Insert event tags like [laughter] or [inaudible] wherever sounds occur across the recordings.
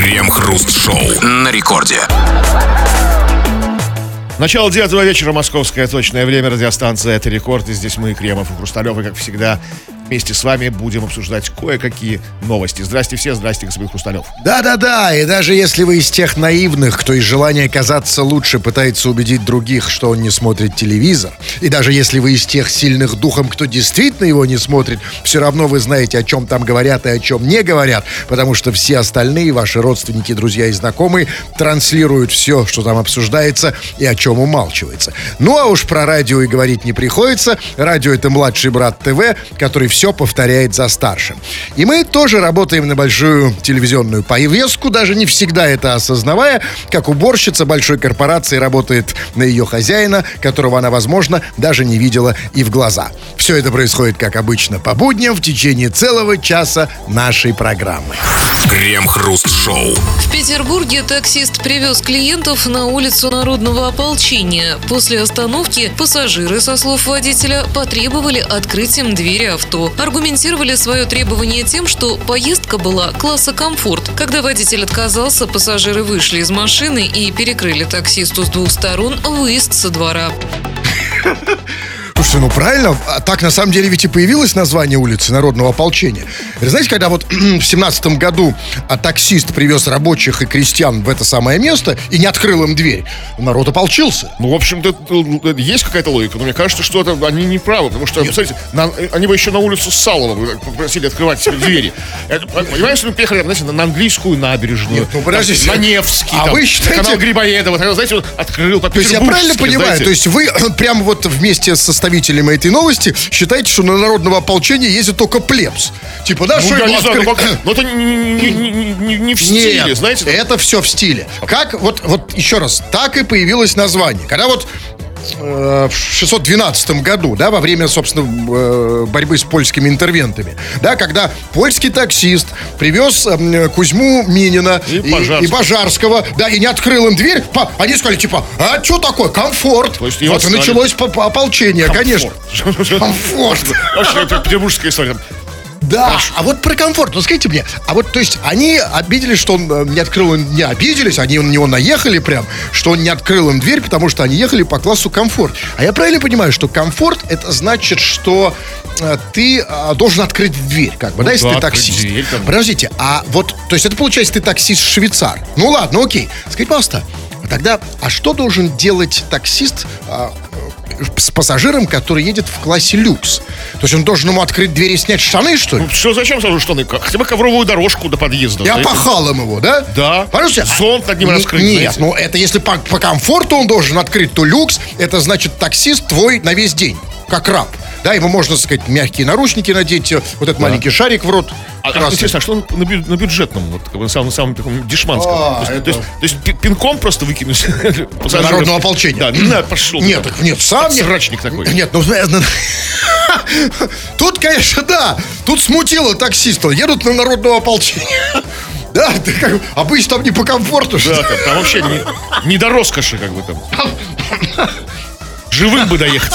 Крем-хруст-шоу на рекорде. Начало девятого вечера, московское точное время, радиостанция «Это рекорд». И здесь мы, Кремов и Хрусталев, и, как всегда, вместе с вами будем обсуждать кое-какие новости. Здрасте все, здрасте, господин Хрусталев. Да-да-да, и даже если вы из тех наивных, кто из желания казаться лучше пытается убедить других, что он не смотрит телевизор, и даже если вы из тех сильных духом, кто действительно его не смотрит, все равно вы знаете, о чем там говорят и о чем не говорят, потому что все остальные, ваши родственники, друзья и знакомые, транслируют все, что там обсуждается и о чем умалчивается. Ну а уж про радио и говорить не приходится. Радио это младший брат ТВ, который все все повторяет за старшим. И мы тоже работаем на большую телевизионную повестку, даже не всегда это осознавая, как уборщица большой корпорации работает на ее хозяина, которого она, возможно, даже не видела и в глаза. Все это происходит, как обычно, по будням в течение целого часа нашей программы. Крем-хруст-шоу. В Петербурге таксист привез клиентов на улицу Народного ополчения. После остановки пассажиры, со слов водителя, потребовали открыть им двери авто. Аргументировали свое требование тем, что поездка была класса комфорт. Когда водитель отказался, пассажиры вышли из машины и перекрыли таксисту с двух сторон выезд со двора. [laughs] Слушайте, ну правильно, а так на самом деле ведь и появилось название улицы Народного ополчения. Вы знаете, когда вот [clears throat] в семнадцатом году а, таксист привез рабочих и крестьян в это самое место и не открыл им дверь, народ ополчился. Ну, в общем-то, есть какая-то логика, но мне кажется, что это они не правы, потому что, смотрите, на, они бы еще на улицу Салова попросили открывать себе двери. Это, понимаете, мы приехали, знаете, на, на английскую набережную, Нет, ну, подождите. на, Невский, а там, вы считаете... канал Грибоедова, знаете, открыл по То есть я правильно понимаю, знаете? то есть вы [clears throat] прямо вот вместе со представителями этой новости считаете, что на народного ополчения ездит только плебс. Типа, да, ну, что я не знаю, как... Но это не, не, не, не в стиле, Нет, знаете? это все в стиле. Как, вот, вот еще раз, так и появилось название. Когда вот в 612 году, да, во время, собственно, э, борьбы с польскими интервентами, да, когда польский таксист привез э, Кузьму Минина и, и, Пожарского. и Бажарского, да, и не открыл им дверь, они сказали, типа, а что такое, комфорт. То есть вот и началось ополчение, комфорт. конечно. Комфорт. Вообще, петербургская история. Да, Хорошо. а вот про комфорт, ну скажите мне, а вот, то есть, они обиделись, что он э, не открыл, не обиделись, они на него наехали прям, что он не открыл им дверь, потому что они ехали по классу комфорт. А я правильно понимаю, что комфорт, это значит, что э, ты э, должен открыть дверь, как бы, ну, да, если да, ты таксист. Дверь, как Подождите, а вот, то есть, это получается, ты таксист-швейцар. Ну ладно, окей. Скажите, пожалуйста, тогда, а что должен делать таксист а, с пассажиром, который едет в классе люкс. То есть он должен ему открыть дверь и снять штаны, что ли? Ну, что, зачем сразу штаны? Хотя бы ковровую дорожку до подъезда. Я пахал им его, да? Да. Подождите, Зонт над ним раскрыть. Нет, знаете? ну это если по, по комфорту он должен открыть, то люкс, это значит таксист твой на весь день, как раб. Да, ему можно, так сказать, мягкие наручники надеть, э, вот этот да. маленький шарик в рот. А, а интересно, а что он на, бю, на бюджетном, вот, как бы, на самом, самом таком дешманском? А, то, есть, это... то, есть, то есть пинком просто выкинуть [laughs] Народного ополчения. Да, не знаю, пошел. Нет, так, нет, сам нет. Срачник такой. Нет, ну, [laughs] тут, конечно, да, тут смутило таксиста. Едут на народного ополчения. [laughs] Да, ты как, обычно там не по комфорту. Да, там, там вообще не, не до роскоши, как бы там. Живым бы доехать.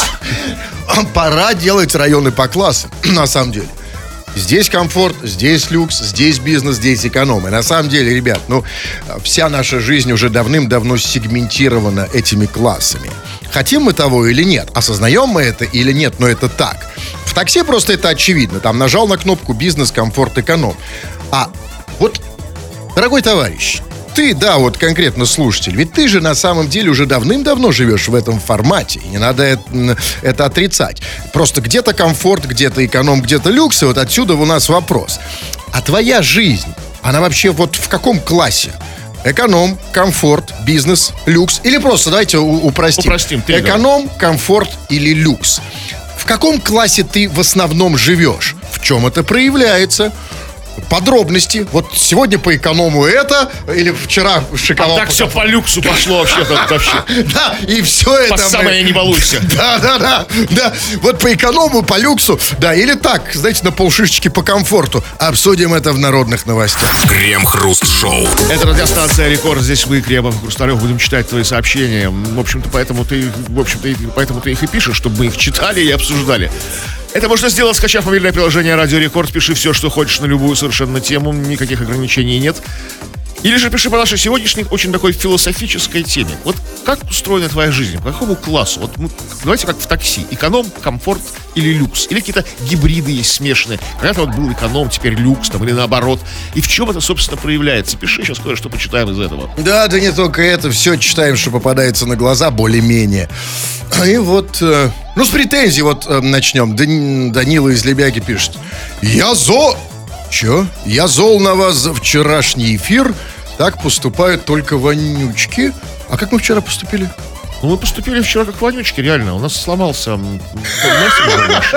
Пора делать районы по классу, [clears throat] на самом деле. Здесь комфорт, здесь люкс, здесь бизнес, здесь эконом. И на самом деле, ребят, ну, вся наша жизнь уже давным-давно сегментирована этими классами. Хотим мы того или нет, осознаем мы это или нет, но это так. В такси просто это очевидно. Там нажал на кнопку бизнес, комфорт, эконом. А вот, дорогой товарищ, ты, да, вот конкретно слушатель, ведь ты же на самом деле уже давным-давно живешь в этом формате, и не надо это, это отрицать. Просто где-то комфорт, где-то эконом, где-то люкс, и вот отсюда у нас вопрос. А твоя жизнь, она вообще вот в каком классе? Эконом, комфорт, бизнес, люкс. Или просто давайте упростим. Упростим. Ты, Эконом, да. комфорт или люкс. В каком классе ты в основном живешь? В чем это проявляется? Подробности. Вот сегодня по эконому это, или вчера шиковал. А так все по люксу пошло вообще-то [laughs] вообще. Да, и все это. По самое не балуйся. [laughs] Да, да, да, да. Вот по эконому, по люксу, да, или так, знаете, на полшишечки по комфорту. Обсудим это в народных новостях. Крем-хруст-шоу. Это радиостанция Рекорд. Здесь вы, Кремов Хрусталев, будем читать твои сообщения. В общем-то, поэтому ты, в общем-то, поэтому ты их и пишешь, чтобы мы их читали и обсуждали. Это можно сделать, скачав мобильное приложение Радио Рекорд. Пиши все, что хочешь на любую совершенно тему. Никаких ограничений нет. Или же пиши по нашей сегодняшней очень такой философической теме. Вот как устроена твоя жизнь? По какому классу? Вот мы, давайте как в такси. Эконом, комфорт или люкс? Или какие-то гибриды есть смешанные. Когда-то вот был эконом, теперь люкс, там, или наоборот. И в чем это, собственно, проявляется? Пиши, сейчас кое-что почитаем из этого. Да, да не только это, все читаем, что попадается на глаза, более-менее. И вот, э, ну, с претензий вот э, начнем. Дан- Данила из Лебяги пишет. Я зо... Че? Я зол на вас за вчерашний эфир. Так поступают только вонючки. А как мы вчера поступили? Ну, мы поступили вчера как вонючки, реально. У нас сломался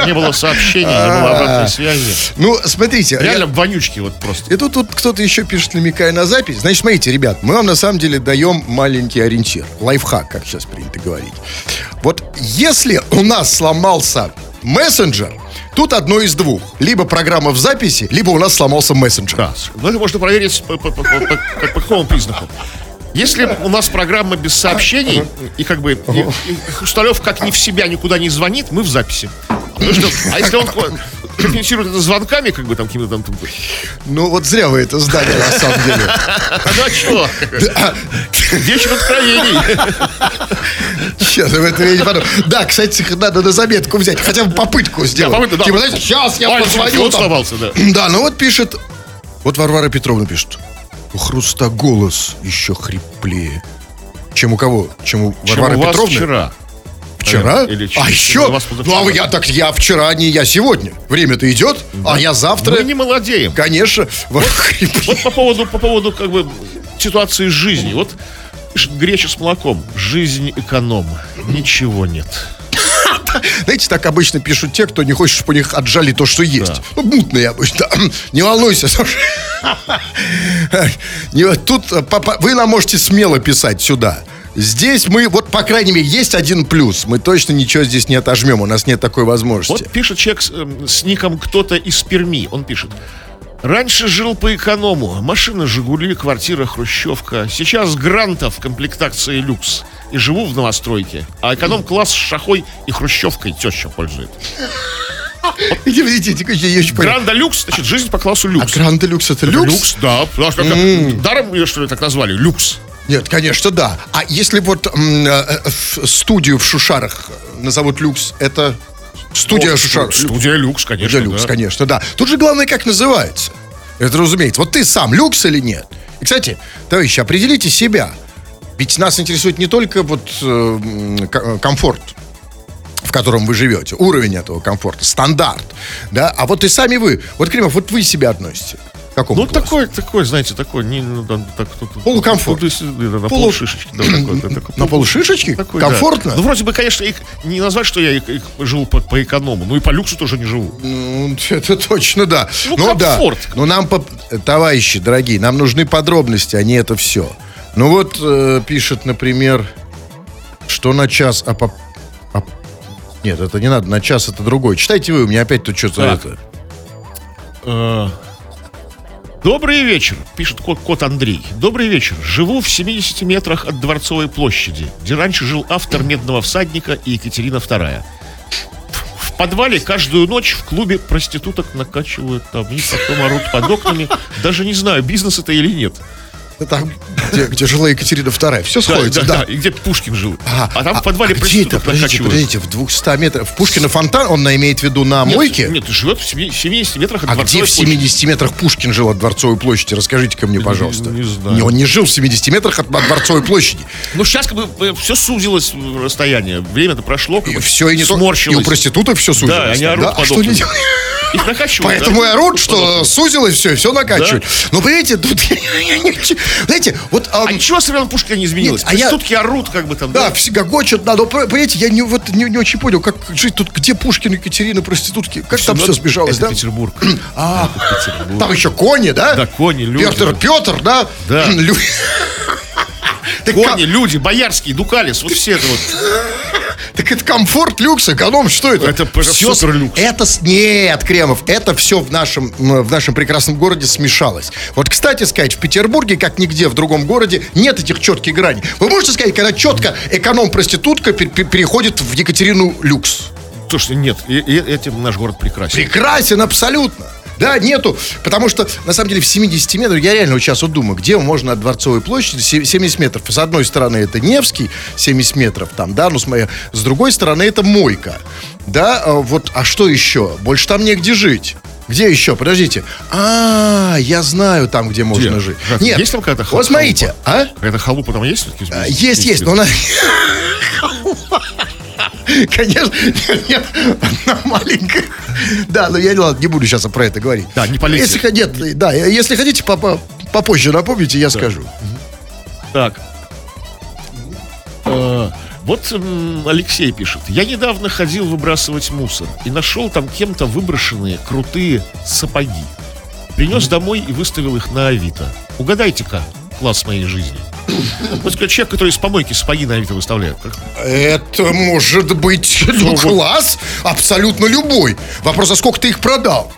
не было сообщений, не было обратной связи. Ну, смотрите. Реально вонючки вот просто. И тут, тут кто-то еще пишет, намекая на запись. Значит, смотрите, ребят, мы вам на самом деле даем маленький ориентир. Лайфхак, как сейчас принято говорить. Вот если у нас сломался мессенджер, тут одно из двух. Либо программа в записи, либо у нас сломался мессенджер. Да, ну это можно проверить по, по- по- по- по- как- по какому признаку. Если у нас программа без сообщений и как бы и- и Хрусталев как не в себя никуда не звонит, мы в записи. Что, а если он ко- компенсирует это звонками, как бы там каким-то там... Ну, вот зря вы это сдали, на самом деле. Ну а что? Вечер откровений. Сейчас в это я не подумал. Да, кстати, надо на заметку взять, хотя бы попытку сделать. Типа, знаете, сейчас я позвоню. да. Да, ну вот пишет, вот Варвара Петровна пишет, у Хруста голос еще хриплее. Чем у кого? Чем у Варвары Петровны? вчера. Вчера? Или а еще? Ну, а я так, я вчера, не я сегодня. Время-то идет, а я завтра. Мы не молодеем. Конечно. Вот. Вот по поводу, по поводу как бы ситуации жизни. Вот греча с молоком. Жизнь эконом. Ничего нет. [laughs] Знаете, так обычно пишут те, кто не хочет, чтобы у них отжали то, что есть. Да. Ну, мутные обычно. [clears throat] Не волнуйся, [laughs] Тут э, вы нам можете смело писать сюда. Здесь мы, вот, по крайней мере, есть один плюс. Мы точно ничего здесь не отожмем. У нас нет такой возможности. Вот пишет человек с, эм, с ником кто-то из Перми. Он пишет. Раньше жил по эконому. Машина «Жигули», квартира «Хрущевка». Сейчас грантов в комплектации «Люкс». И живу в новостройке. А эконом-класс с шахой и хрущевкой теща пользует. [laughs] Идите, идите, я. Гранда люкс, значит, жизнь по классу А люкс. Гранда люкс это Это люкс? да. Даром ее, что ли, так назвали? Люкс. Нет, конечно, да. А если вот э, э, студию в Шушарах назовут люкс, это студия О, Шушарах. Студия люкс, конечно. Студия люкс, да. конечно, да. Тут же главное, как называется. Это разумеется. Вот ты сам люкс или нет? И, кстати, товарищи, определите себя. Ведь нас интересует не только вот э, комфорт, в котором вы живете, уровень этого комфорта, стандарт, да, а вот и сами вы. Вот, Кремов, вот вы себя относите. К какому Ну, классу? такой, такой, знаете, такой, не, ну, да, так, тут, Полукомфорт. тут, да, на Полу- полушишечке. Да, такой, да, такой, На полушишечке? такой, да. Комфортно? Ну, вроде бы, конечно, их не назвать, что я их- их живу по, по эконому. Ну, и по люксу тоже не живу. Ну, это точно, да. Ну, да. комфорт. Но нам, по- товарищи дорогие, нам нужны подробности, а не это все. Ну вот э, пишет, например, что на час, а по... а- Нет, это не надо, на час это другой. Читайте вы, у меня опять тут что-то это... Добрый вечер, пишет кот, кот Андрей. Добрый вечер. Живу в 70 метрах от Дворцовой площади, где раньше жил автор «Медного всадника» и Екатерина II. В подвале каждую ночь в клубе проституток накачивают там и потом орут под окнами. Даже не знаю, бизнес это или нет. Там, где, где жила Екатерина II. Все сходится, да. И где Пушкин жил. А, А, там в подвале а где это? Подождите, подождите, в 200 метрах. В Пушкина фонтан, он имеет в виду на Нет, мойке? Нет, живет в 70 метрах от А где Дворцовой в площади. 70 метрах Пушкин жил от Дворцовой площади? Расскажите-ка мне, пожалуйста. не знаю. он не жил в 70 метрах от, от Дворцовой площади. Ну, сейчас как бы все сузилось в расстояние. Время-то прошло, как И бы все, и не сморщилось. И у проституток все сузилось. Да, они орут да? А что они делают? Их накачивают. Поэтому да? орут, что сузилось все, и все накачивают. Но понимаете, тут... Знаете, вот... ам, А ничего со времен Пушкина не изменилось. Нет, а я- Проститутки орут, как бы там. Да, все гогочут, да, но, понимаете, я не, вот, не, не очень понял, как жить тут, где Пушкин, Екатерина, проститутки, как там Ну, все это- сбежалось, это да? Петербург. А, Петербург. там еще кони, да? Да, кони, люди. Петр, Петр, да? Да. Лю- Так Кони, люди, боярские, дукалис, вот все это вот. Так это комфорт, люкс, эконом, что это? Это просто Всё с- суперлюкс. Это нет, Кремов, это все в нашем, в нашем прекрасном городе смешалось. Вот, кстати сказать, в Петербурге, как нигде в другом городе, нет этих четких граней. Вы можете сказать, когда четко эконом-проститутка пер- пер- переходит в Екатерину люкс? Слушайте, нет, и- и этим наш город прекрасен. Прекрасен абсолютно. Да, нету. Потому что, на самом деле, в 70 метрах, я реально вот сейчас вот думаю, где можно от Дворцовой площади се- 70 метров. С одной стороны это Невский, 70 метров там, да, ну с, моей, с другой стороны это Мойка. Да, а вот, а что еще? Больше там негде жить. Где еще? Подождите. А, я знаю там, где можно Где? жить. Жак, Нет, есть там какая-то вот смотрите, а? Какая-то халупа там есть? А, Есть, есть, но она... [laughs] [laughs] Конечно, нет, одна маленькая. Да, но я не, ладно, не буду сейчас про это говорить. Да, не полезьте. Если, нет, да, если хотите, попо- попозже напомните, я скажу. Так. Э, Вот Алексей пишет. Я недавно ходил выбрасывать мусор и нашел там кем-то выброшенные крутые сапоги. Принес домой и выставил их на Авито. Угадайте-ка, класс моей жизни. Вот человек, который из помойки сапоги на Авито выставляет. Это может быть [laughs] ну, класс абсолютно любой. Вопрос, а сколько ты их продал?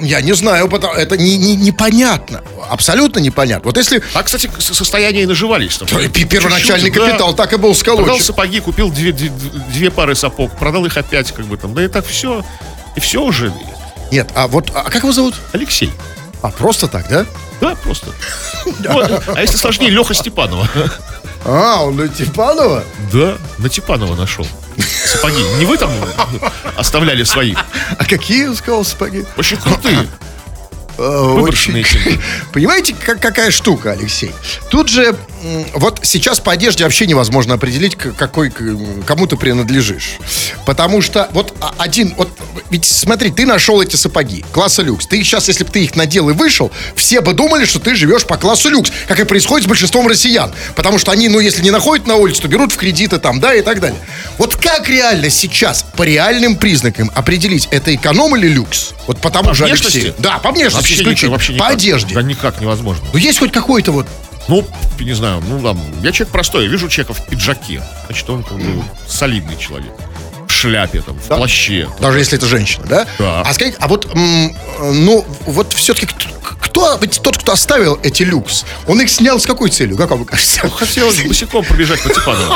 Я не знаю, потому- это не, не- непонятно. Абсолютно непонятно. Вот если А, кстати, состояние и наживались. там. первоначальный Чуть-чуть, да. капитал так и был Продал сколочен. сапоги, купил две, две, две пары сапог, продал их опять, как бы там. Да и так все. И все уже. Нет, а вот, а как его зовут? Алексей. А, просто так, да? Да, просто. А если сложнее, Леха Степанова. А, он на Типанова? Да, на Типанова нашел. Сапоги. Не вы там оставляли свои? А какие, он сказал, сапоги? Очень крутые. Э, Выброшенные. [laughs] Понимаете, как- какая штука, Алексей? Тут же, вот сейчас по одежде вообще невозможно определить, какой, кому ты принадлежишь. Потому что вот один, вот ведь смотри, ты нашел эти сапоги, класса люкс. Ты сейчас, если бы ты их надел и вышел, все бы думали, что ты живешь по классу люкс, как и происходит с большинством россиян. Потому что они, ну, если не находят на улице, то берут в кредиты там, да, и так далее. Вот как реально сейчас по реальным признакам определить, это эконом или люкс? Вот потому По же? Алексей. Да, по внешности Вообще, никак, исключительно. вообще по никак. одежде. Да никак невозможно. Ну, есть хоть какой-то вот... Ну, не знаю, ну там, я человек простой, я вижу человека в пиджаке. Значит, он как бы солидный человек. В шляпе, там, в плаще. Даже если это женщина, да? Да. А скажите, а вот, ну, вот все-таки кто, ведь тот, кто оставил эти люкс, он их снял с какой целью, как вам кажется? Хотелось босиком пробежать по Типанову.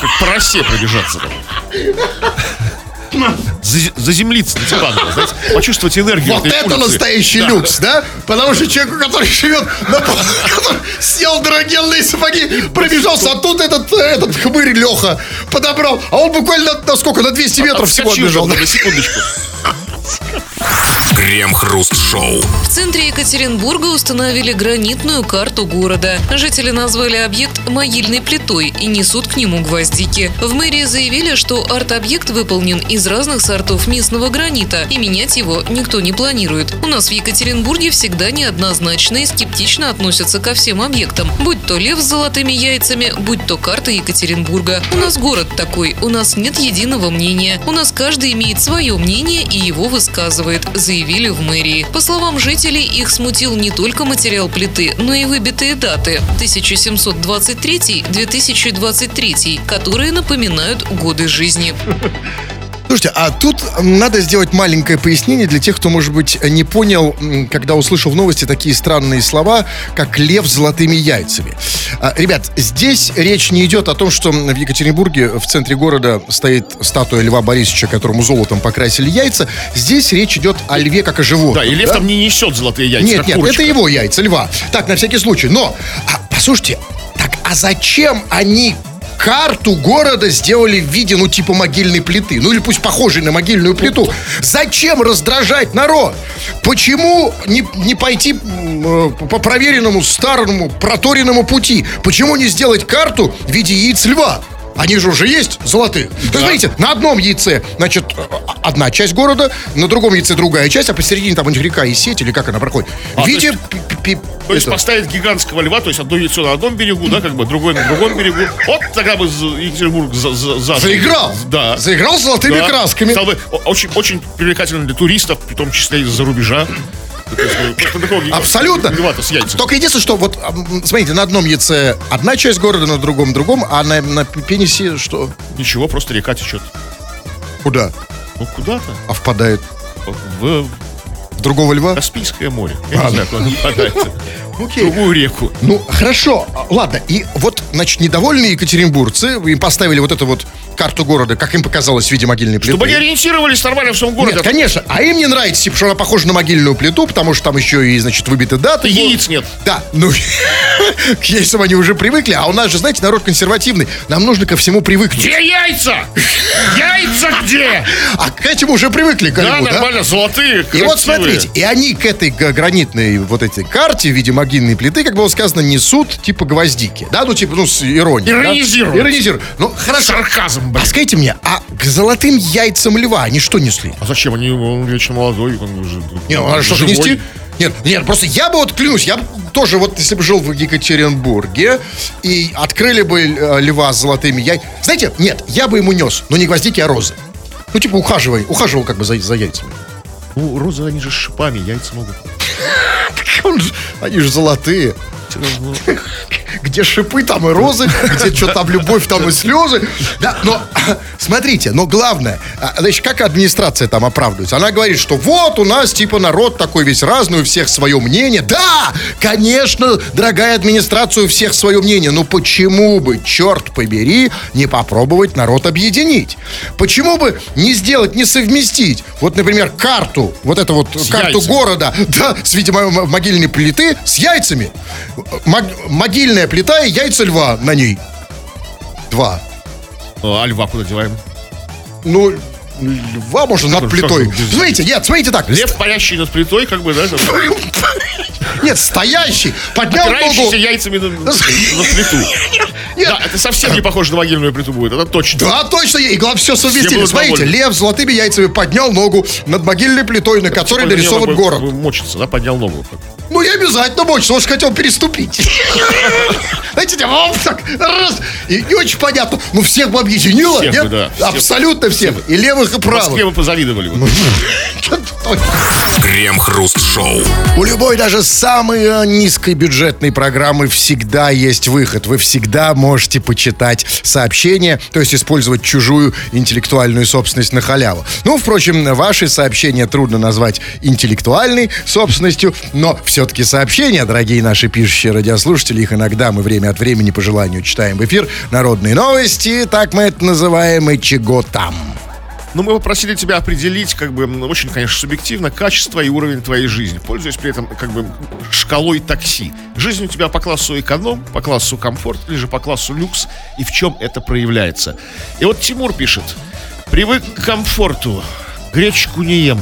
Как по росе пробежаться там. Заземлиться на знаете, почувствовать энергию Вот это улицы. настоящий Да. люкс, да? Потому что человек, который живет, на, который снял дорогенные сапоги, пробежался, а тут этот, этот хмырь Леха подобрал, а он буквально на, сколько, на 200 метров всего отбежал. там на секундочку. [laughs] Крем-хруст-шоу. В центре Екатеринбурга установили гранитную карту города. Жители назвали объект могильной плитой и несут к нему гвоздики. В мэрии заявили, что арт-объект выполнен из разных сортов местного гранита, и менять его никто не планирует. У нас в Екатеринбурге всегда неоднозначно и скептично относятся ко всем объектам. Будь то лев с золотыми яйцами, будь то карта Екатеринбурга. У нас город такой, у нас нет единого мнения. У нас каждый имеет свое мнение и его высказывает, заявили в мэрии. По словам жителей, их смутил не только материал плиты, но и выбитые даты 1723-2023, которые напоминают годы жизни. [laughs] Слушайте, а тут надо сделать маленькое пояснение для тех, кто, может быть, не понял, когда услышал в новости такие странные слова, как «лев с золотыми яйцами». А, Ребят, здесь речь не идет о том, что в Екатеринбурге в центре города стоит статуя Льва Борисовича, которому золотом покрасили яйца. Здесь речь идет о льве как о животном. Да, и лев там не несет золотые яйца, Нет, как нет, курочка. это его яйца, льва. Так, на всякий случай. Но, а, послушайте, так а зачем они карту города сделали в виде, ну, типа могильной плиты? Ну, или пусть похожей на могильную плиту. Зачем раздражать народ? Почему не, не пойти э, по проверенному, старому, проторенному пути? Почему не сделать карту в виде яиц льва? Они же уже есть золотые. То есть, смотрите, на одном яйце, значит, э, одна часть города, на другом яйце другая часть, а посередине там у них река и сеть, или как она проходит. А, в то есть- это- поставить гигантского льва, то есть одно яйцо на одном берегу, да, как бы, другое на другом берегу. Вот тогда бы Екатеринбург за, за-. Заиграл. Да. Заиграл золотыми Да. красками. Стал бы очень, очень привлекательным для туристов, в том числе из-за рубежа. Ну, Абсолютно. Только единственное, что вот, смотрите, на одном яйце одна часть города, на другом другом, а на, на пенисе что? Ничего, просто река течет. Куда? Ну, куда-то. А впадает В другого льва? Каспийское море. Я не знаю, куда оно впадает. [laughs] Окей. другую реку. Ну, хорошо. Ладно, и вот, значит, недовольные екатеринбургцы, им поставили вот эту вот карту города, как им показалось в виде могильной плиты. Чтобы они ориентировались нормально в своем городе. Нет, конечно. А им не нравится, типа, что она похожа на могильную плиту, потому что там еще и, значит, выбиты даты. Яиц нет. Да, ну, [laughs] к яйцам они уже привыкли, а у нас же, знаете, народ консервативный. Нам нужно ко всему привыкнуть. Где яйца? Яйца где? А к этому уже привыкли, Голливуд, да? нормально, золотые, И вот смотрите, и они к этой гранитной вот этой карте в виде могильной плиты, как было сказано, несут типа гвоздики. Да, ну типа, ну, с иронией. да? Иронизируют. Иронизируют. Ну, хорошо. Сарказм, блин. А скажите мне, а к золотым яйцам льва они что несли? А зачем? Они, он вечно молодой, он уже Не, ну, надо что-то живой. нести. Нет, нет, просто я бы вот клянусь, я бы тоже вот, если бы жил в Екатеринбурге и открыли бы э, льва с золотыми яйцами. Знаете, нет, я бы ему нес, но не гвоздики, а розы. Ну, типа, ухаживай, ухаживал как бы за, за яйцами. Ну, розы, они же с шипами, яйца могут. Он же- Они же золотые. [laughs] Где шипы, там и розы, где что там любовь, там и слезы. Да, но [clears throat] смотрите, но главное, а, значит, как администрация там оправдывается? Она говорит, что вот у нас типа народ такой весь разный, у всех свое мнение. Да, конечно, дорогая администрация, у всех свое мнение. Но почему бы, черт побери, не попробовать народ объединить? Почему бы не сделать, не совместить? Вот, например, карту, вот эту вот карту яйцами. города, [laughs] да, с видимо могильной плиты с яйцами. Мог- могильная плита и яйца льва на ней. Два. А льва куда деваем? Ну, льва можно над Как плитой. Смотрите, нет, смотрите так. Лев, парящий над плитой, как бы, да? [laughs] Нет, стоящий. Поднял ногу. яйцами на, на плиту. [laughs] Нет. Да, это совсем не похоже на могильную плиту будет, это точно. Да, точно, и главное, все совместили. Смотрите, лев с золотыми яйцами поднял ногу над могильной плитой, на которой Ой, нарисован бы- город. бы Мочится, да, поднял ногу. Ну, не обязательно мочится, он же хотел переступить. [laughs] Знаете, типа, оп, так, раз. И не очень понятно. Ну, всех бы объединило, Всех нет? бы, да. Абсолютно всех. И левых, и В правых. Москве мы позавидовали. Крем-хруст-шоу. У любой даже самой э, низкой бюджетной программы всегда есть выход. Вы всегда можете почитать сообщения, то есть использовать чужую интеллектуальную собственность на халяву. Ну, впрочем, ваши сообщения трудно назвать интеллектуальной собственностью, но все-таки сообщения, дорогие наши пишущие радиослушатели, их иногда мы время от времени по желанию читаем в эфир. Народные новости, так мы это называем, и чего там. Но мы попросили тебя определить, как бы, очень, конечно, субъективно, качество и уровень твоей жизни, пользуясь при этом, как бы, шкалой такси. Жизнь у тебя по классу эконом, по классу комфорт, или же по классу люкс, и в чем это проявляется. И вот Тимур пишет, привык к комфорту, гречку не ем,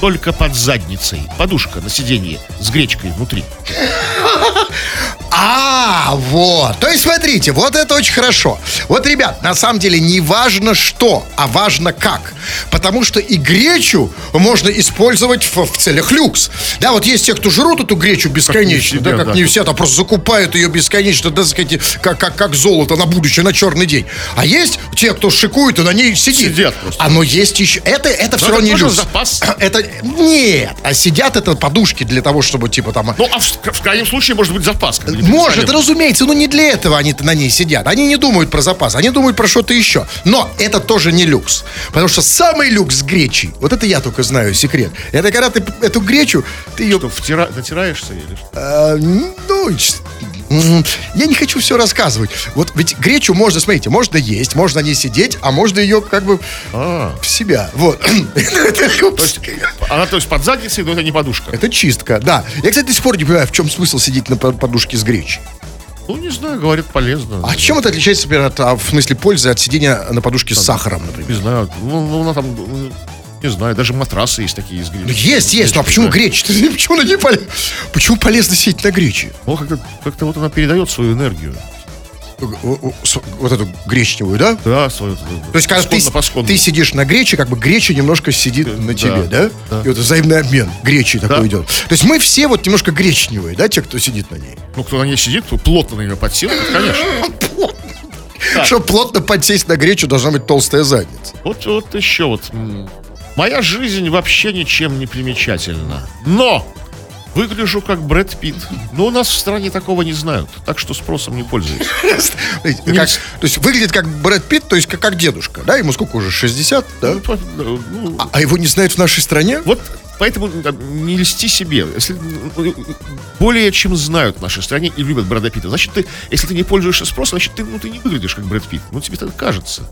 только под задницей, подушка на сиденье с гречкой внутри. [laughs] А, вот. То есть, смотрите, вот это очень хорошо. Вот, ребят, на самом деле не важно что, а важно как. Потому что и гречу можно использовать в, в целях люкс. Да, вот есть те, кто жрут эту гречу бесконечно, Как да, все, как да. не все, там просто закупают ее бесконечно, да, сказать, как, как, как золото на будущее, на черный день. А есть те, кто шикует и на ней сидит. Сидят просто. Оно есть еще. Это, это все это равно не люкс. запас. [clears throat] Это нет. А сидят это подушки для того, чтобы типа там Ну, а в, в крайнем случае может быть запас. может, представляем. разумеется, но не для этого они на ней сидят. Они не думают про запас, они думают про что-то еще. Но это тоже не люкс. Потому что самый люкс с гречей, вот это я только знаю секрет. Это когда ты эту гречу, ты ее... Что, втира... натираешься или что? э, ну, я не хочу все рассказывать. Вот ведь гречу можно, смотрите, можно есть, можно ней сидеть, а можно ее как бы А. в себя. Вот. [clears throat] Это люкс. Она, то есть, под задницей, но это не подушка. Это чистка, да. Я, кстати, до сих пор не понимаю, в чем смысл сидеть на по- подушке с гречей. Ну, не знаю, говорят, полезно. А чем это отличается, например, от, а, в смысле пользы от сидения на подушке с сахаром, например? Не знаю, ну, ну, она там, ну, не знаю, даже матрасы есть такие из Ну, гречи. есть, есть, но а почему гречи? [laughs] Почему она не полезна? Почему полезно сидеть на гречи? Ну, как-то, как-то вот она передает свою энергию. Вот эту гречневую, да? Да, свою. То есть, когда ты, ты сидишь на грече, как бы греча немножко сидит на да, тебе, да? да. И вот взаимный обмен гречи такой Да. идет. То есть мы все вот немножко гречневые, да, те, кто сидит на ней. Ну, кто на ней сидит, кто плотно на нее подсел, то, конечно. [laughs] Так. Чтобы плотно подсесть на гречу, должна быть толстая задница. Вот, вот еще вот. Моя жизнь вообще ничем не примечательна. Но! Выгляжу как Брэд Питт. Но у нас в стране такого не знают, так что спросом не пользуюсь. [laughs] То есть выглядит как Брэд Питт, то есть как, дедушка, да? Ему сколько уже, 60, да? Ну, ну, А, а его не знают в нашей стране? Вот поэтому не льсти себе. Если ну, более чем знают в нашей стране и любят Брэда Питта, значит, ты, если ты не пользуешься спросом, значит, ты, ну, ты не выглядишь как Брэд Питт. Ну, тебе так кажется.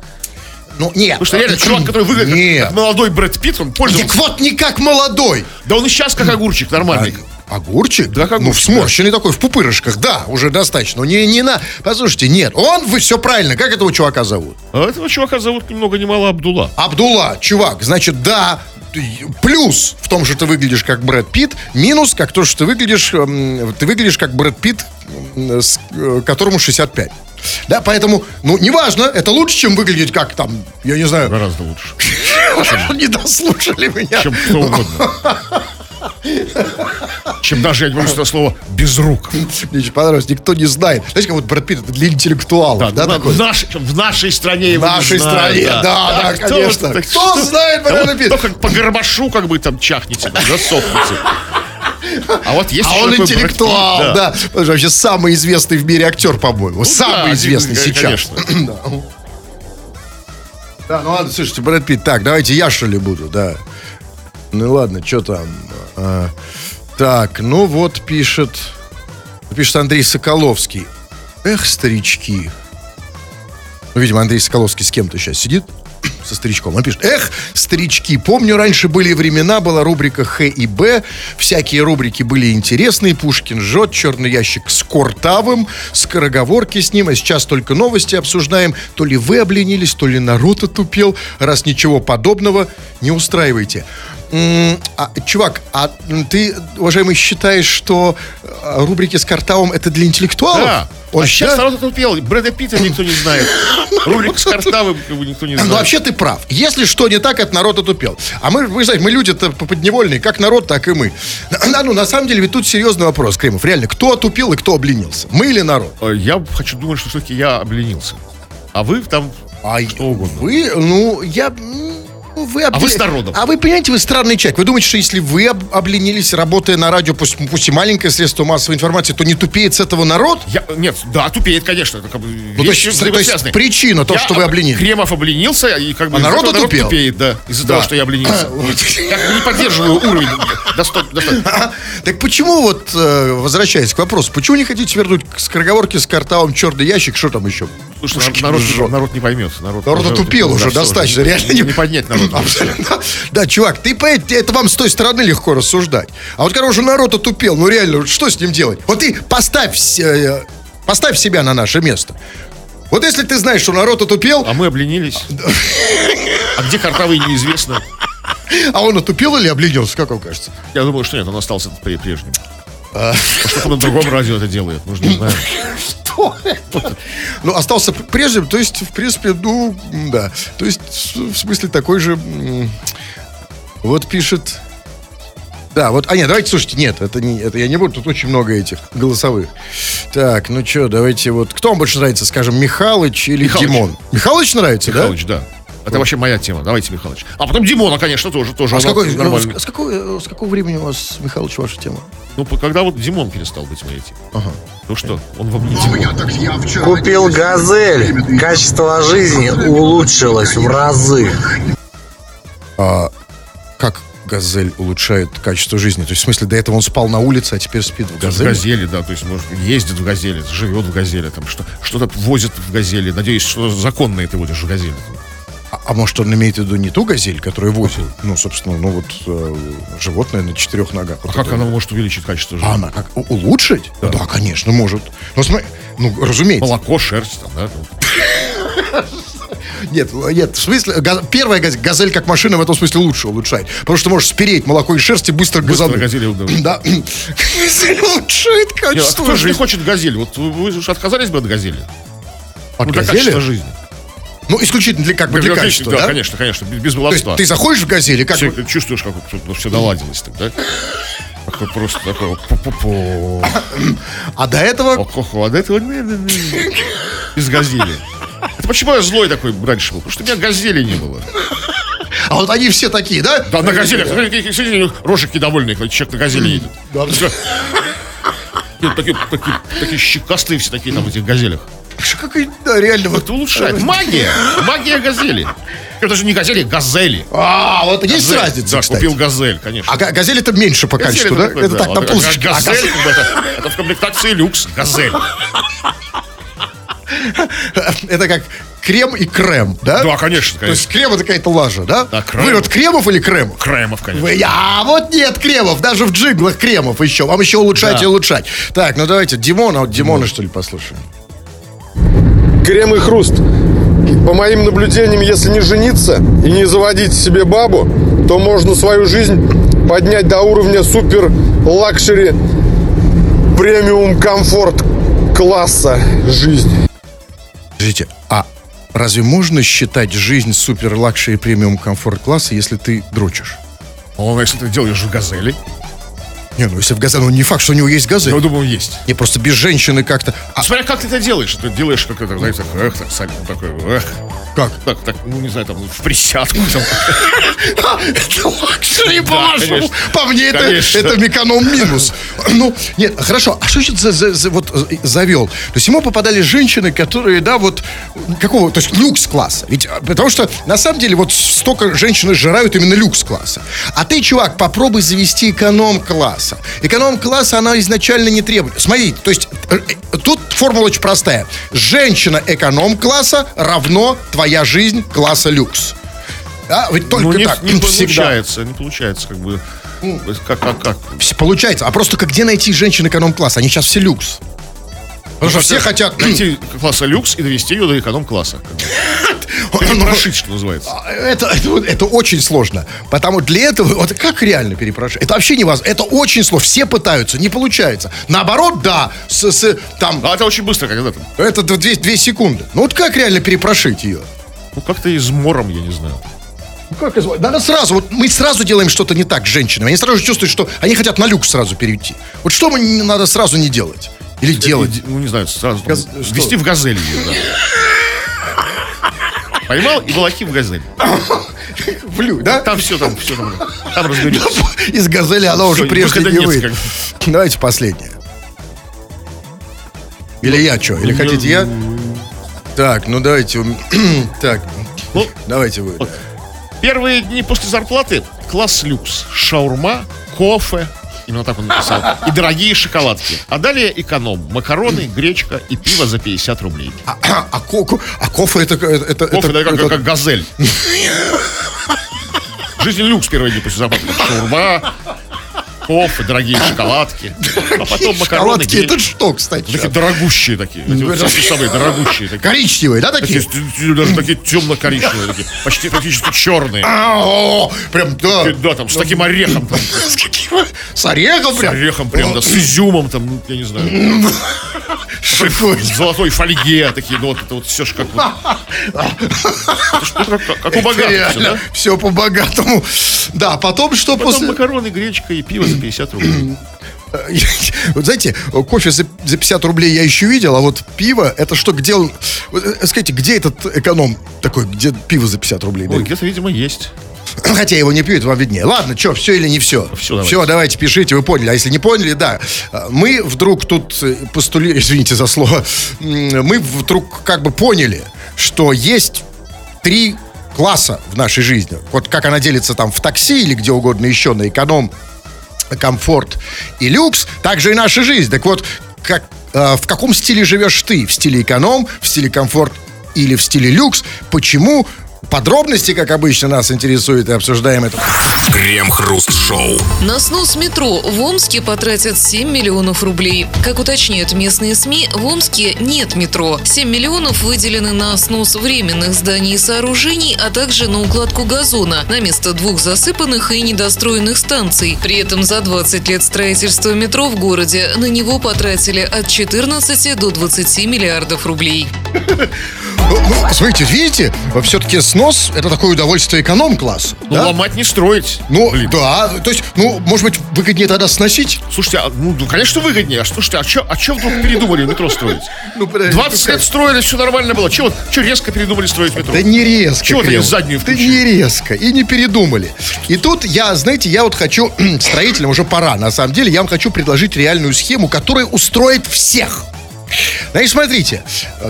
Ну, нет. Потому что реально чувак, который выглядит Нет. как молодой Брэд Питт, он Так пользовался. вот не как молодой. Да он и сейчас как огурчик, нормальный. Огурчик? Да, как Ну, огурчик, сморщенный такой, в пупырышках, да, уже достаточно. Не, не на... Послушайте, нет, он, вы все правильно, как этого чувака зовут? А этого чувака зовут ни много ни мало Абдулла. Абдулла, чувак, значит, да, плюс в том, что ты выглядишь как Брэд Питт, минус как то, что ты выглядишь, эм, ты выглядишь как Брэд Питт, э, которому 65. Да, поэтому, ну, неважно, это лучше, чем выглядеть как там, я не знаю, Гораздо лучше. не дослушали меня. Чем кто угодно. Чем даже, я не могу сказать слово, без рук. Мне очень понравилось, никто не знает. Знаете, как вот Брэд Питт это для интеллектуалов, да, такой? в, наш- в нашей стране В нашей стране, да, да, кто конечно. Кто что- знает Да Брэда Питта? Только по горбашу как бы там чахнете, да, засохнете. А вот есть А он интеллектуал, Брэд Питт, да. Он же вообще самый известный в мире актер, по-моему. самый да, известный один, сейчас. конечно. [clears throat] Да, ну ладно, слушайте, Брэд Питт, так, давайте я что ли буду, да. Ну ладно, что там? А, так, ну вот пишет, пишет Андрей Соколовский. Эх, старички. Ну, видимо, Андрей Соколовский с кем-то сейчас сидит, со старичком. Он пишет, эх, старички, помню, раньше были времена, была рубрика Х и Б, всякие рубрики были интересные, Пушкин жжет, черный ящик с Кортавым, скороговорки с ним, а сейчас только новости обсуждаем, то ли вы обленились, то ли народ отупел, раз ничего подобного не устраиваете. А, чувак, а ты, уважаемый, считаешь, что а, рубрики с Картавым это для интеллектуалов? Да. Он а сейчас народ отупел. Брэда Питта никто не знает. [laughs] Рулик с Картавым никто не Ну, знает. вообще ты прав. Если что не так, это народ отупел. А мы, вы знаете, мы люди-то подневольные, как народ, так и мы. [clears throat] Да, ну, на самом деле, ведь тут серьезный вопрос, Кремов. Реально, кто отупел и кто обленился? Мы или народ? Э, Я хочу думать, что все-таки я обленился. А вы там... А угодно. вы, ну, я... Вы А вы с народом. А вы, понимаете, вы странный человек. Вы думаете, что если вы об- обленились, работая на радио, пусть, пусть и маленькое средство массовой информации, то не тупеет с этого народ? Я, нет, да, тупеет, конечно. Это как бы Ну, то есть, то есть причина, то, Я что вы об- обленились. Кремов обленился, и как бы А народ отупел. тупеет, да, из-за Да. того, что я обленился. [laughs] Я не поддерживаю уровень Так почему вот, э, возвращаясь к вопросу, почему не хотите вернуть к скороговорке с картавом черный ящик, что там еще? Что Пушкин народ, жжет. народ не поймет. Народ, Народ отупел уже достаточно, реально Не, не- поднять народ. [laughs] Абсолютно. Да, чувак, ты это вам с той стороны легко рассуждать. А вот когда уже народ отупел, ну реально, что с ним делать? Вот ты поставь, э, поставь себя на наше место. Вот если ты знаешь, что народ отупел, А мы обленились. А где Картавый, неизвестно. а он отупел или обленился, как вам кажется? Я думаю, что нет, он остался при- прежним. А. Может, он на другом радио это делает, же не [laughs] знаем. Что [laughs] это? Ну, остался прежним, то есть, в принципе, ну, да. То есть, в смысле, такой же... Вот пишет... Да, вот, а нет, давайте, слушайте, нет, это, не, это я не буду, тут очень много этих голосовых. Так, ну что, давайте вот, кто вам больше нравится, скажем, Михалыч или Михалыч. Димон? Михалыч нравится, Михалыч, да? Это вообще моя тема. Давайте, Михалыч. А потом Димона, конечно, тоже. тоже? А с, какой, ну, с, с какой, с какого времени у вас, Михалыч, ваша тема? Ну, когда вот Димон перестал быть моей темой. Ага. Ну что, он вам не Димон. Купил газель. Качество жизни улучшилось в разы. Как газель улучшает качество жизни? То есть, в смысле, до этого он спал на улице, а теперь спит в В газели? газели, да, то есть, может, ездит в газели, живет в газели, там что, что-то возит в газели. Надеюсь, что законно это водишь в газели. А, а может, он имеет в виду не ту газель, которую возит? Ну, собственно, ну вот э, животное на четырех ногах. А Вот как это. она может увеличить качество жизни? А она как? Улучшить? Да, конечно, может. Ну, смотри, ну, разумеется. Молоко, шерсть, там, да? [laughs] Нет, нет, в смысле, га- первая газель, газель как машина в этом смысле лучше улучшает. Потому что можешь спереть молоко и шерсть и быстро, Быстро газануть. газели удобно. Да. [laughs] Газель улучшает Нет, а качество кто же не жизни. хочет газель? Вот вы, вы же отказались бы от газели? От ну, для газели? качества жизни. Ну, исключительно для, как бы для качества, да, да? конечно, конечно, без, баловства. ты заходишь в газели, как Все- бы- чувствуешь, как все наладилось так, да? Такое просто такое пу-пу-пу. а до этого Ох-ох-ох, а до этого без газели. Это почему я злой такой раньше был? Потому что у меня газели не было. А вот они все такие, да? Да, на газелях. Рожики довольные, когда человек на газели едет. Да. Такие, такие, такие щекастые все такие там в этих газелях. Какой, да, реально вот. Это улучшает. Магия. Магия газели. Это же не газели, газели. А, вот есть Газель. разница, Да, кстати. купил газель, конечно. А га- газель это меньше по качеству, да? это так, на как полочке. А Газель, газель- как бы это, это в комплектации люкс. Газель. Это как крем и крем, да? Да, конечно, То есть конечно. крем это какая-то лажа, да? Да, крем. Вы вот кремов или кремов? Кремов, конечно. Вы, а вот нет кремов, даже в джиглах кремов еще. Вам еще улучшать Да. и улучшать. Так, ну давайте Димона, вот Димона что ли послушаем. Крем и хруст. По моим наблюдениям, если не жениться и не заводить себе бабу, то можно свою жизнь поднять до уровня супер luxury премиум комфорт класса жизни. Подождите, а разве можно считать жизнь супер luxury премиум комфорт класса, если ты дрочишь? Он, если ты делаешь в газели, Не, ну если в газель, ну не факт, что у него есть газель. я думаю, есть. Не, просто без женщины как-то... А Смотря как ты это делаешь. Ты делаешь как это, знаете, эх, так, салют, такой, эх. как? Так, так, ну, не знаю, там, в присядку. там. [laughs] Это luxury, по-вашему. По мне, это, это эконом минус. Ну, нет, хорошо. А что сейчас за, вот э, завел? То есть ему попадали женщины, которые, да, вот какого, то есть люкс-класса. Ведь, а, потому что, на самом деле, вот столько женщины сжирают именно люкс-класса. А ты, чувак, попробуй завести эконом-класса. Эконом-класса, она изначально не требует. Смотри, то есть э, тут формула очень простая. Женщина эконом-класса равно твоя жизнь класса люкс. Да, ведь только Ну, не, так. не всегда. получается, не получается, как бы. Ну, как, как, как? Получается. А просто как где найти женщин эконом-класса? Они сейчас все люкс. Потому что все хотят... найти класса люкс и довести ее до эконом-класса. [laughs] Перепрошить, что называется. Это, это, вот- это очень сложно. Потому для этого, вот как реально перепрошить? Это вообще невозможно. Это очень сложно. Все пытаются, не получается. Наоборот, да, с, с- там, А это очень быстро, когда там. это две, две секунды. Ну вот как реально перепрошить ее? Ну, как-то измором, я не знаю. Ну, как Надо сразу, вот мы сразу делаем что-то не так с женщинами. Они сразу чувствуют, что они хотят на люкс сразу перейти. Вот что мы не надо сразу не делать? Или делать? И- Ну, не знаю, сразу Газ- что? ввести в газель ее, да. [laughs] Поймал и волоки в газель. [coughs] В лю- да? Там все, там все, там, там разберется. Из газели она уже прежде не выйдет. Давайте последнее. Или я что? Или хотите я? Так, ну давайте. [coughs] Так, Ну, давайте вы. Первые дни после зарплаты класс люкс. Шаурма, кофе. Именно так он написал. И дорогие шоколадки. А далее эконом. Макароны, гречка и пиво за 50 рублей. А, а, а ко- а кофе это... это, Кофе, это- да, как, это- как газель. [laughs] Жизнь люкс первые дни после зарплаты. Шаурма, кофе, дорогие шоколадки. А потом макароны, Шоколадки, это что, кстати? Такие дорогущие такие. Самые дорогущие. Коричневые, да, Такие, даже такие темно-коричневые, такие, почти практически черные. Прям, да. Да, там, с таким орехом. С? С орехом С прям? орехом прям, да, с изюмом, там, ну, я не знаю. Шикуй. В золотой фольге такие, ну, вот это вот все ж как как, у богатых все, по-богатому. Да, потом что Потом после... макароны, гречка и пиво 50 рублей. [clears throat] Вот знаете, кофе за, за 50 рублей я еще видел, а вот пиво, это что, где он... э, Скажите, где этот эконом такой, где пиво за 50 рублей? Ой, где-то, видимо, есть. [clears throat] Хотя его не пьют, вам виднее. Ладно, что, все или не все? Всё, давайте. Все, давайте, пишите, вы поняли. А если не поняли, да. Мы вдруг тут э, постули... [laughs] Извините за слово. Мы вдруг как бы поняли, что есть три класса в нашей жизни. Вот как она делится там в такси или где угодно еще на эконом, комфорт и люкс, так же и наша жизнь. Так вот, как, э, в каком стиле живешь ты? В стиле эконом, в стиле комфорт или в стиле люкс? Почему? Подробности, как обычно, нас интересуют и обсуждаем это. Крем-хруст-шоу. На снос метро в Омске потратят 7 миллионов рублей. Как уточняют местные СМИ, в Омске нет метро. 7 миллионов выделены на снос временных зданий и сооружений, а также на укладку газона на место двух засыпанных и недостроенных станций. При этом за 20 лет строительства метро в городе на него потратили от 14 до 20 миллиардов рублей. [laughs] Ну, ну, смотрите, видите, все-таки снос это такое удовольствие эконом-класса. Ну, да? ломать не строить. Ну, Блин. да, то есть, ну, может быть, выгоднее тогда сносить? Слушайте, а, ну, конечно, выгоднее. А слушайте, а что а чё вдруг передумали метро строить? Ну, подожди, 20 лет строили, все нормально было. Чего чё резко передумали строить метро? Да не резко. Чего ты заднюю Да включил? не резко. И не передумали. И тут я, знаете, я вот хочу, [clears throat] строителям уже пора, на самом деле, я вам хочу предложить реальную схему, которая устроит всех. Значит, смотрите,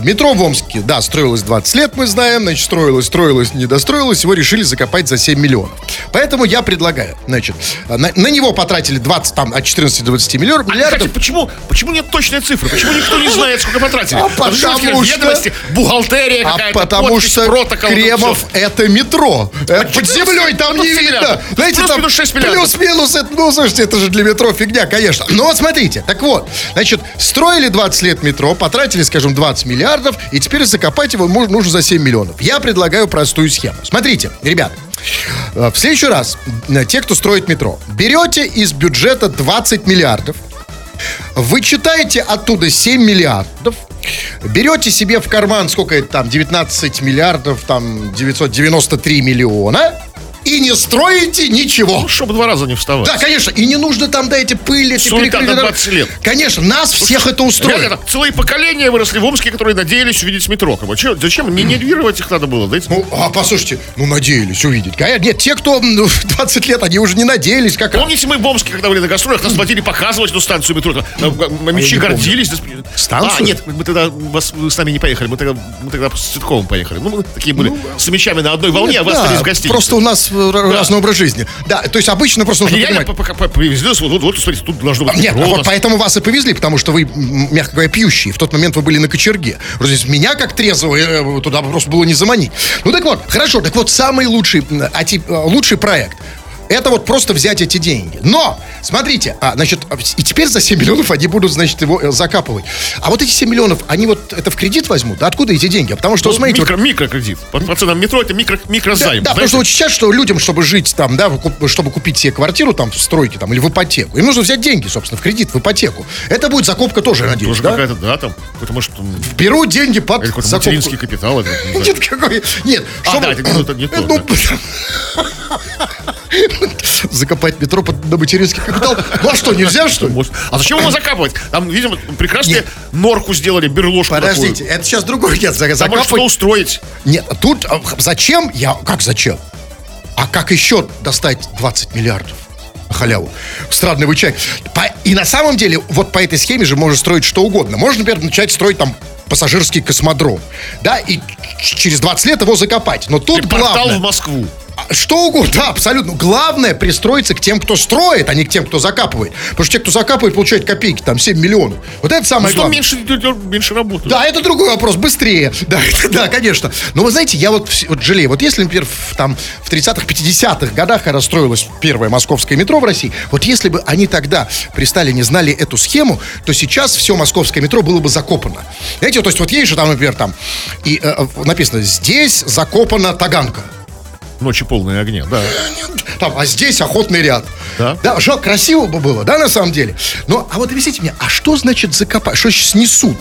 метро в Омске, да, строилось 20 лет, мы знаем, значит, строилось, строилось, не достроилось, его решили закопать за 7 миллионов. Поэтому я предлагаю, значит, на, на него потратили 20, там, от 14 до 20 миллионов, А, миллиардов. кстати, почему, почему нет точной цифры? Почему никто не знает, сколько потратили? А Потому что ведомости, бухгалтерия А потому подпись, что протокол, Кремов это метро. Э, Под 14 землей там не 20 видно. Знаете, там Плюс-минус 6 миллиардов. плюс-минус, это, ну, слушайте, это же для метро фигня, конечно. Но вот смотрите, так вот, значит, строили 20 лет метро, потратили, скажем, 20 миллиардов, и теперь закопать его нужно за 7 миллионов. Я предлагаю простую схему. Смотрите, ребят, э, в следующий раз э, те, кто строит метро, берете из бюджета 20 миллиардов, вычитаете оттуда 7 миллиардов, берете себе в карман, сколько это там, 19 миллиардов, там, 993 миллиона, и не строите ничего. Ну, чтобы два раза не вставать. Да, конечно, и не нужно там, да, эти пыли, эти Суета перекрытия. на 20 лет. Конечно, нас всех это устроит. Реально, целые поколения выросли в Омске, которые надеялись увидеть метро. Как бы, чё- зачем? Не нервировать их надо было. Дайте Ну, а послушайте, ну, надеялись увидеть. Конечно, Нет, те, кто ну, в 20 лет, они уже не надеялись, как. Помните, мы в Омске, когда были на гастролях, нас водили показывать эту станцию метро. Э, э, Мечи не помню. гордились. Станцию? А, нет, мы тогда вас, с нами не поехали. Мы тогда, мы тогда с Цветковым поехали. Ну, мы такие были с мечами на одной волне, а вы Да, остались в гостинице. Просто у нас э, р- разный образ жизни. Да, то есть обычно просто нужно Реально понимать. по- по- по- привезли нас, вот, вот, смотрите, тут должно быть Нет, вот поэтому вас и повезли, потому что вы, мягко говоря, пьющие. В тот момент вы были на кочерге. Здесь меня, как трезвого, э, туда просто было не заманить. Ну так вот, хорошо, так вот, самый лучший, а, э, лучший проект. Это вот просто взять эти деньги. Но, смотрите, а, значит, и теперь за 7 миллионов они будут, значит, его э, закапывать. А вот эти 7 миллионов, они вот это в кредит возьмут? Да откуда эти деньги? Потому что, Ну, смотрите, вот- микро, микрокредит. По, по ценам метро это микро, да, микрозайм. да, потому знаете? что вот сейчас, что людям, чтобы жить там, да, чтобы купить себе квартиру там в стройке там или в ипотеку, им нужно взять деньги, собственно, в кредит, в ипотеку. Это будет закупка тоже, надеюсь, Тоже да? какая-то, да, там, может, там, Берут деньги под или закупку. материнский капитал. Это, не. [laughs] Нет, какой... Нет, А, чтобы- да, это, ну, не то, [laughs] Ну, [laughs] [laughs] Закопать метро под на материнский капитал. Ну а что, нельзя, что ли? Может. А зачем его закапывать? Там, видимо, прекрасно норку сделали, берложку Подождите, это сейчас другой нет. за- такую. Там что Закапывать... устроить. Нет, тут а, зачем? Я... Как зачем? А как еще достать 20 миллиардов? на халяву. Странный вы человек. По- И на самом деле, вот по этой схеме же можно строить что угодно. Можно, например, начать строить там пассажирский космодром. Да, и через 20 лет его закопать. Но тут И главное... в Москву. Что угодно, да, абсолютно. Главное пристроиться к тем, кто строит, а не к тем, кто закапывает. Потому что те, кто закапывает, получают копейки, там 7 миллионов. Вот это самое Что главное. меньше, меньше работы. Да, это другой вопрос, быстрее. [laughs] Да, это, да, конечно. Но вы знаете, я вот, вот жалею, вот если, например, в, там, в 30-х, 50-х годах, когда строилось первое московское метро в России, вот если бы они тогда при Сталине знали эту схему, то сейчас все московское метро было бы закопано. Знаете, то есть вот едешь, и там, например, там, и э, написано, здесь закопана Таганка. Ночи полные огня, да. Там, а здесь охотный ряд. Да. Да, что, красиво бы было, да, на самом деле. Но, а вот объясните мне, а что значит закопать? Что сейчас снесут?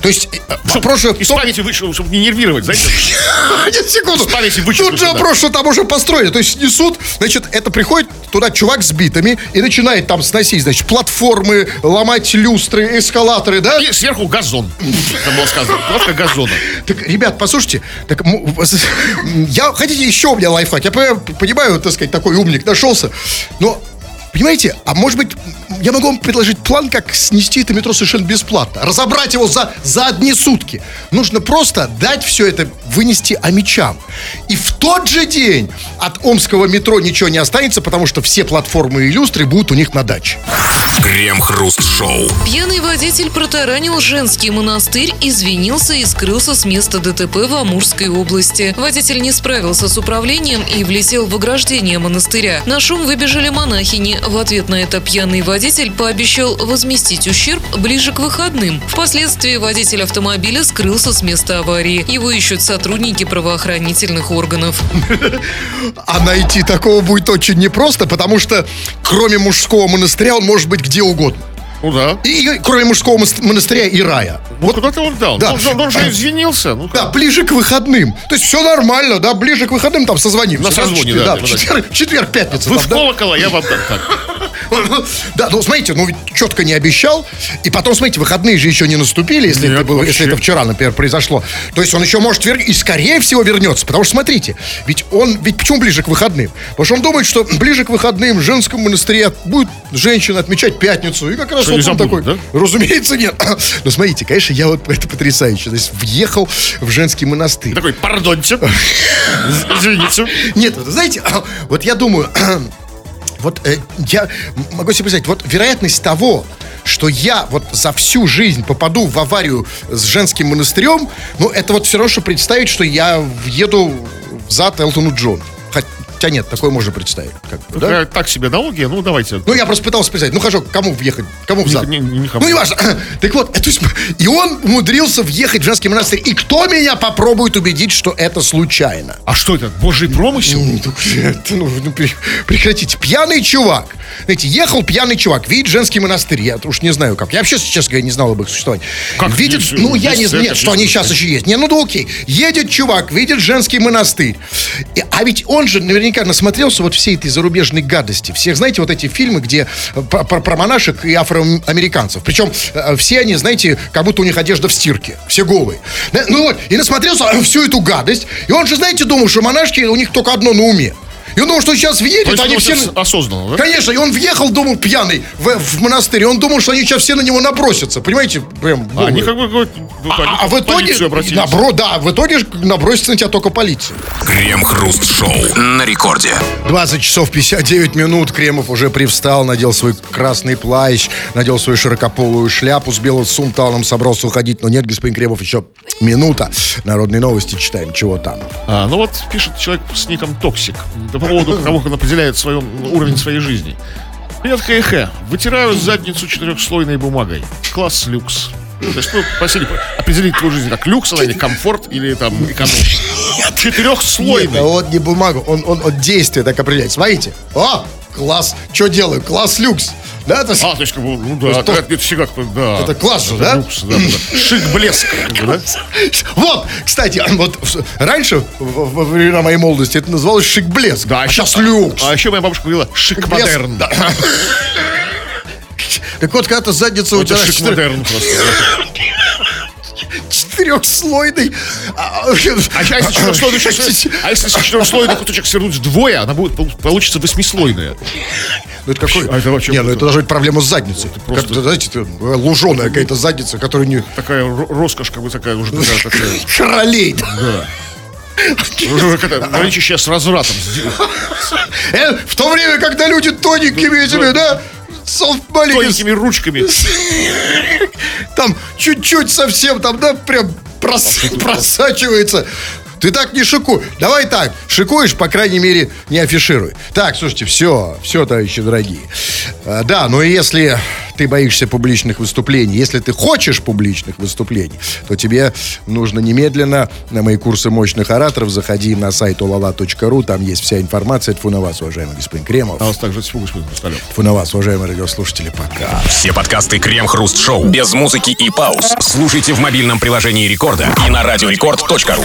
То есть, э, вопрос же Из памяти вышел, чтобы не нервировать, знаете. [laughs] Нет, секунду. С памяти вычеркнуть, Тут же вопрос, что там уже построили. То есть снесут, значит, это приходит туда чувак с битами и начинает там сносить, значит, платформы, ломать люстры, эскалаторы, да? И сверху газон. Там было сказано. Кладка газона. Так, ребят, послушайте, так, [laughs] я, хотите еще у меня лайфхак? Я понимаю, так сказать, такой умник нашелся, но Понимаете, а может быть, я могу вам предложить план, как снести это метро совершенно бесплатно. Разобрать его за, за одни сутки. Нужно просто дать все это, вынести амичам. И в тот же день от омского метро ничего не останется, потому что все платформы и люстры будут у них на даче. Крем-хруст-шоу. Пьяный водитель протаранил женский монастырь, извинился и скрылся с места ДТП в Амурской области. Водитель не справился с управлением и влетел в ограждение монастыря. На шум выбежали монахини. В ответ на это пьяный водитель пообещал возместить ущерб ближе к выходным. Впоследствии водитель автомобиля скрылся с места аварии. Его ищут сотрудники правоохранительных органов. [laughs] А найти такого будет очень непросто, потому что кроме мужского монастыря он может быть где угодно. Ну да. И, и кроме мужского монастыря и рая. Вот куда-то он дал. Да. Он, же- он же извинился. Ну, Да, ближе к выходным. То есть все нормально, да, ближе к выходным там созвонимся. На созвоне, да. да, в да, четверг, четверг, пятница. Вы там, в да? колокола, я вам так. Так. Да, ну смотрите, ну четко не обещал. И потом, смотрите, выходные же еще не наступили, если, Нет, это, было, вообще. если это вчера, например, произошло. То есть он еще может вернуться. И скорее всего вернется. Потому что, смотрите, ведь он, ведь почему ближе к выходным? Потому что он думает, что ближе к выходным в женском монастыре будет женщина отмечать пятницу. И как раз Что, вот он забудут, такой. Разумеется, нет. [coughs] Но смотрите, конечно, я вот это потрясающе. То есть въехал в женский монастырь. Такой, пардоньте. [laughs] Извините. Нет, знаете, [coughs] вот я думаю, вот э, я могу себе представить, вот вероятность того, что я вот за всю жизнь попаду в аварию с женским монастырем, ну, это вот все равно, что представить, что я въеду в зад Элтону Джону. Хотя нет, такое можно представить. Как бы, да? Такая Так себе аналогия, ну давайте. Ну, я просто пытался представить. Ну, хорошо, кому въехать? Кому в зад? Ни- ни- никому. Ну, не важно. [clears throat] Так вот, э, то есть, [laughs] и он умудрился въехать в женский монастырь. И кто меня попробует убедить, что это случайно? А что это, божий промысел? Ну, ну, [laughs] ну, пре- прекратите. Пьяный чувак. Знаете, ехал пьяный чувак, видит женский монастырь. Я уж не знаю как. Я вообще, честно говоря, не знал об их существовании. Как видит, есть, ну, я есть не знаю, что они сейчас еще есть. Не, ну да окей. Едет чувак, видит женский монастырь. И- а ведь он же наверняка насмотрелся вот всей этой зарубежной гадости. Всех, знаете, вот эти фильмы, где э, про, про- про монашек и афроамериканцев. Причем э, все они, знаете, как будто у них одежда в стирке. Все голые. Ну вот, и насмотрелся на всю эту гадость. И он же, знаете, думал, что монашки, у них только одно на уме. И он думал, что сейчас То въедет, есть они он все... осознанно, да? Конечно, и он въехал, думал, пьяный в, в монастырь. И он думал, что они сейчас все на него набросятся. Понимаете? Прям, А Они голые. как бы... ну, а, они а в итоге, набро, да, в итоге набросится на тебя только полиция. Крем-хруст-шоу на рекорде. 20 часов 59 минут. Кремов уже привстал, надел свой красный плащ, надел свою широкополую шляпу с белым сунталом, собрался уходить. Но нет, господин Кремов, еще минута. Народные новости читаем. Чего там? А, ну вот пишет человек с ником Toxic по поводу [laughs] того, как он определяет свой уровень своей жизни. Привет, хе Вытираю задницу четырехслойной бумагой. Класс люкс. То есть, ну, просили определить твою жизнь как люкс, или комфорт, или там эконом. Нет, Четырехслойный. а вот не бумагу, он, он, он действие так определяет. Смотрите. О, класс. Что делаю? Класс люкс. Да, то есть, А, то есть, как бы, ну да, то- это, это всегда да. Это класс же, Это да? Люкс, да, да. [laughs] Шик, блеск, да? [laughs] Вот, кстати, [laughs] вот раньше, во времена моей молодости, это называлось шик-блеск. Да, а сейчас люкс. А еще моя бабушка говорила шик Блеск, модерн. да. Так вот, когда-то задница у Это тебя шик модерн просто. Четырехслойный. А, А если четырехслойный, сейчас- а если четырехслойный кусочек свернуть вдвое, она будет пол- получится восьмислойная. Ну, это какой? А это вообще Не, ну это должна быть проблема с задницей. просто- Как-то, знаете, это луженая какая-то задница, которая не... Такая ро- роскошь, как бы такая уже. [laughs] Королей. Да. Граничащая с развратом. Э, В то время, когда люди тоненькими этими, да, со- маленькими, Тоненькими ручками. там чуть-чуть совсем, там, да, прям прос- [laughs] просачивается. Ты так не шикуй. Давай так, шикуешь, по крайней мере, не афишируй. Так, слушайте, все, все, товарищи дорогие. А, да, но если ты боишься публичных выступлений, если ты хочешь публичных выступлений, то тебе нужно немедленно на мои курсы мощных ораторов заходи на сайт olala.ru, там есть вся информация. Тьфу на вас, уважаемый господин Кремов. А вас также с фугой хрусталем. Тьфу на вас, уважаемые радиослушатели, пока. Все подкасты Крем-хруст-шоу без музыки и пауз слушайте в мобильном приложении Рекорда и на радиорекорд.ру.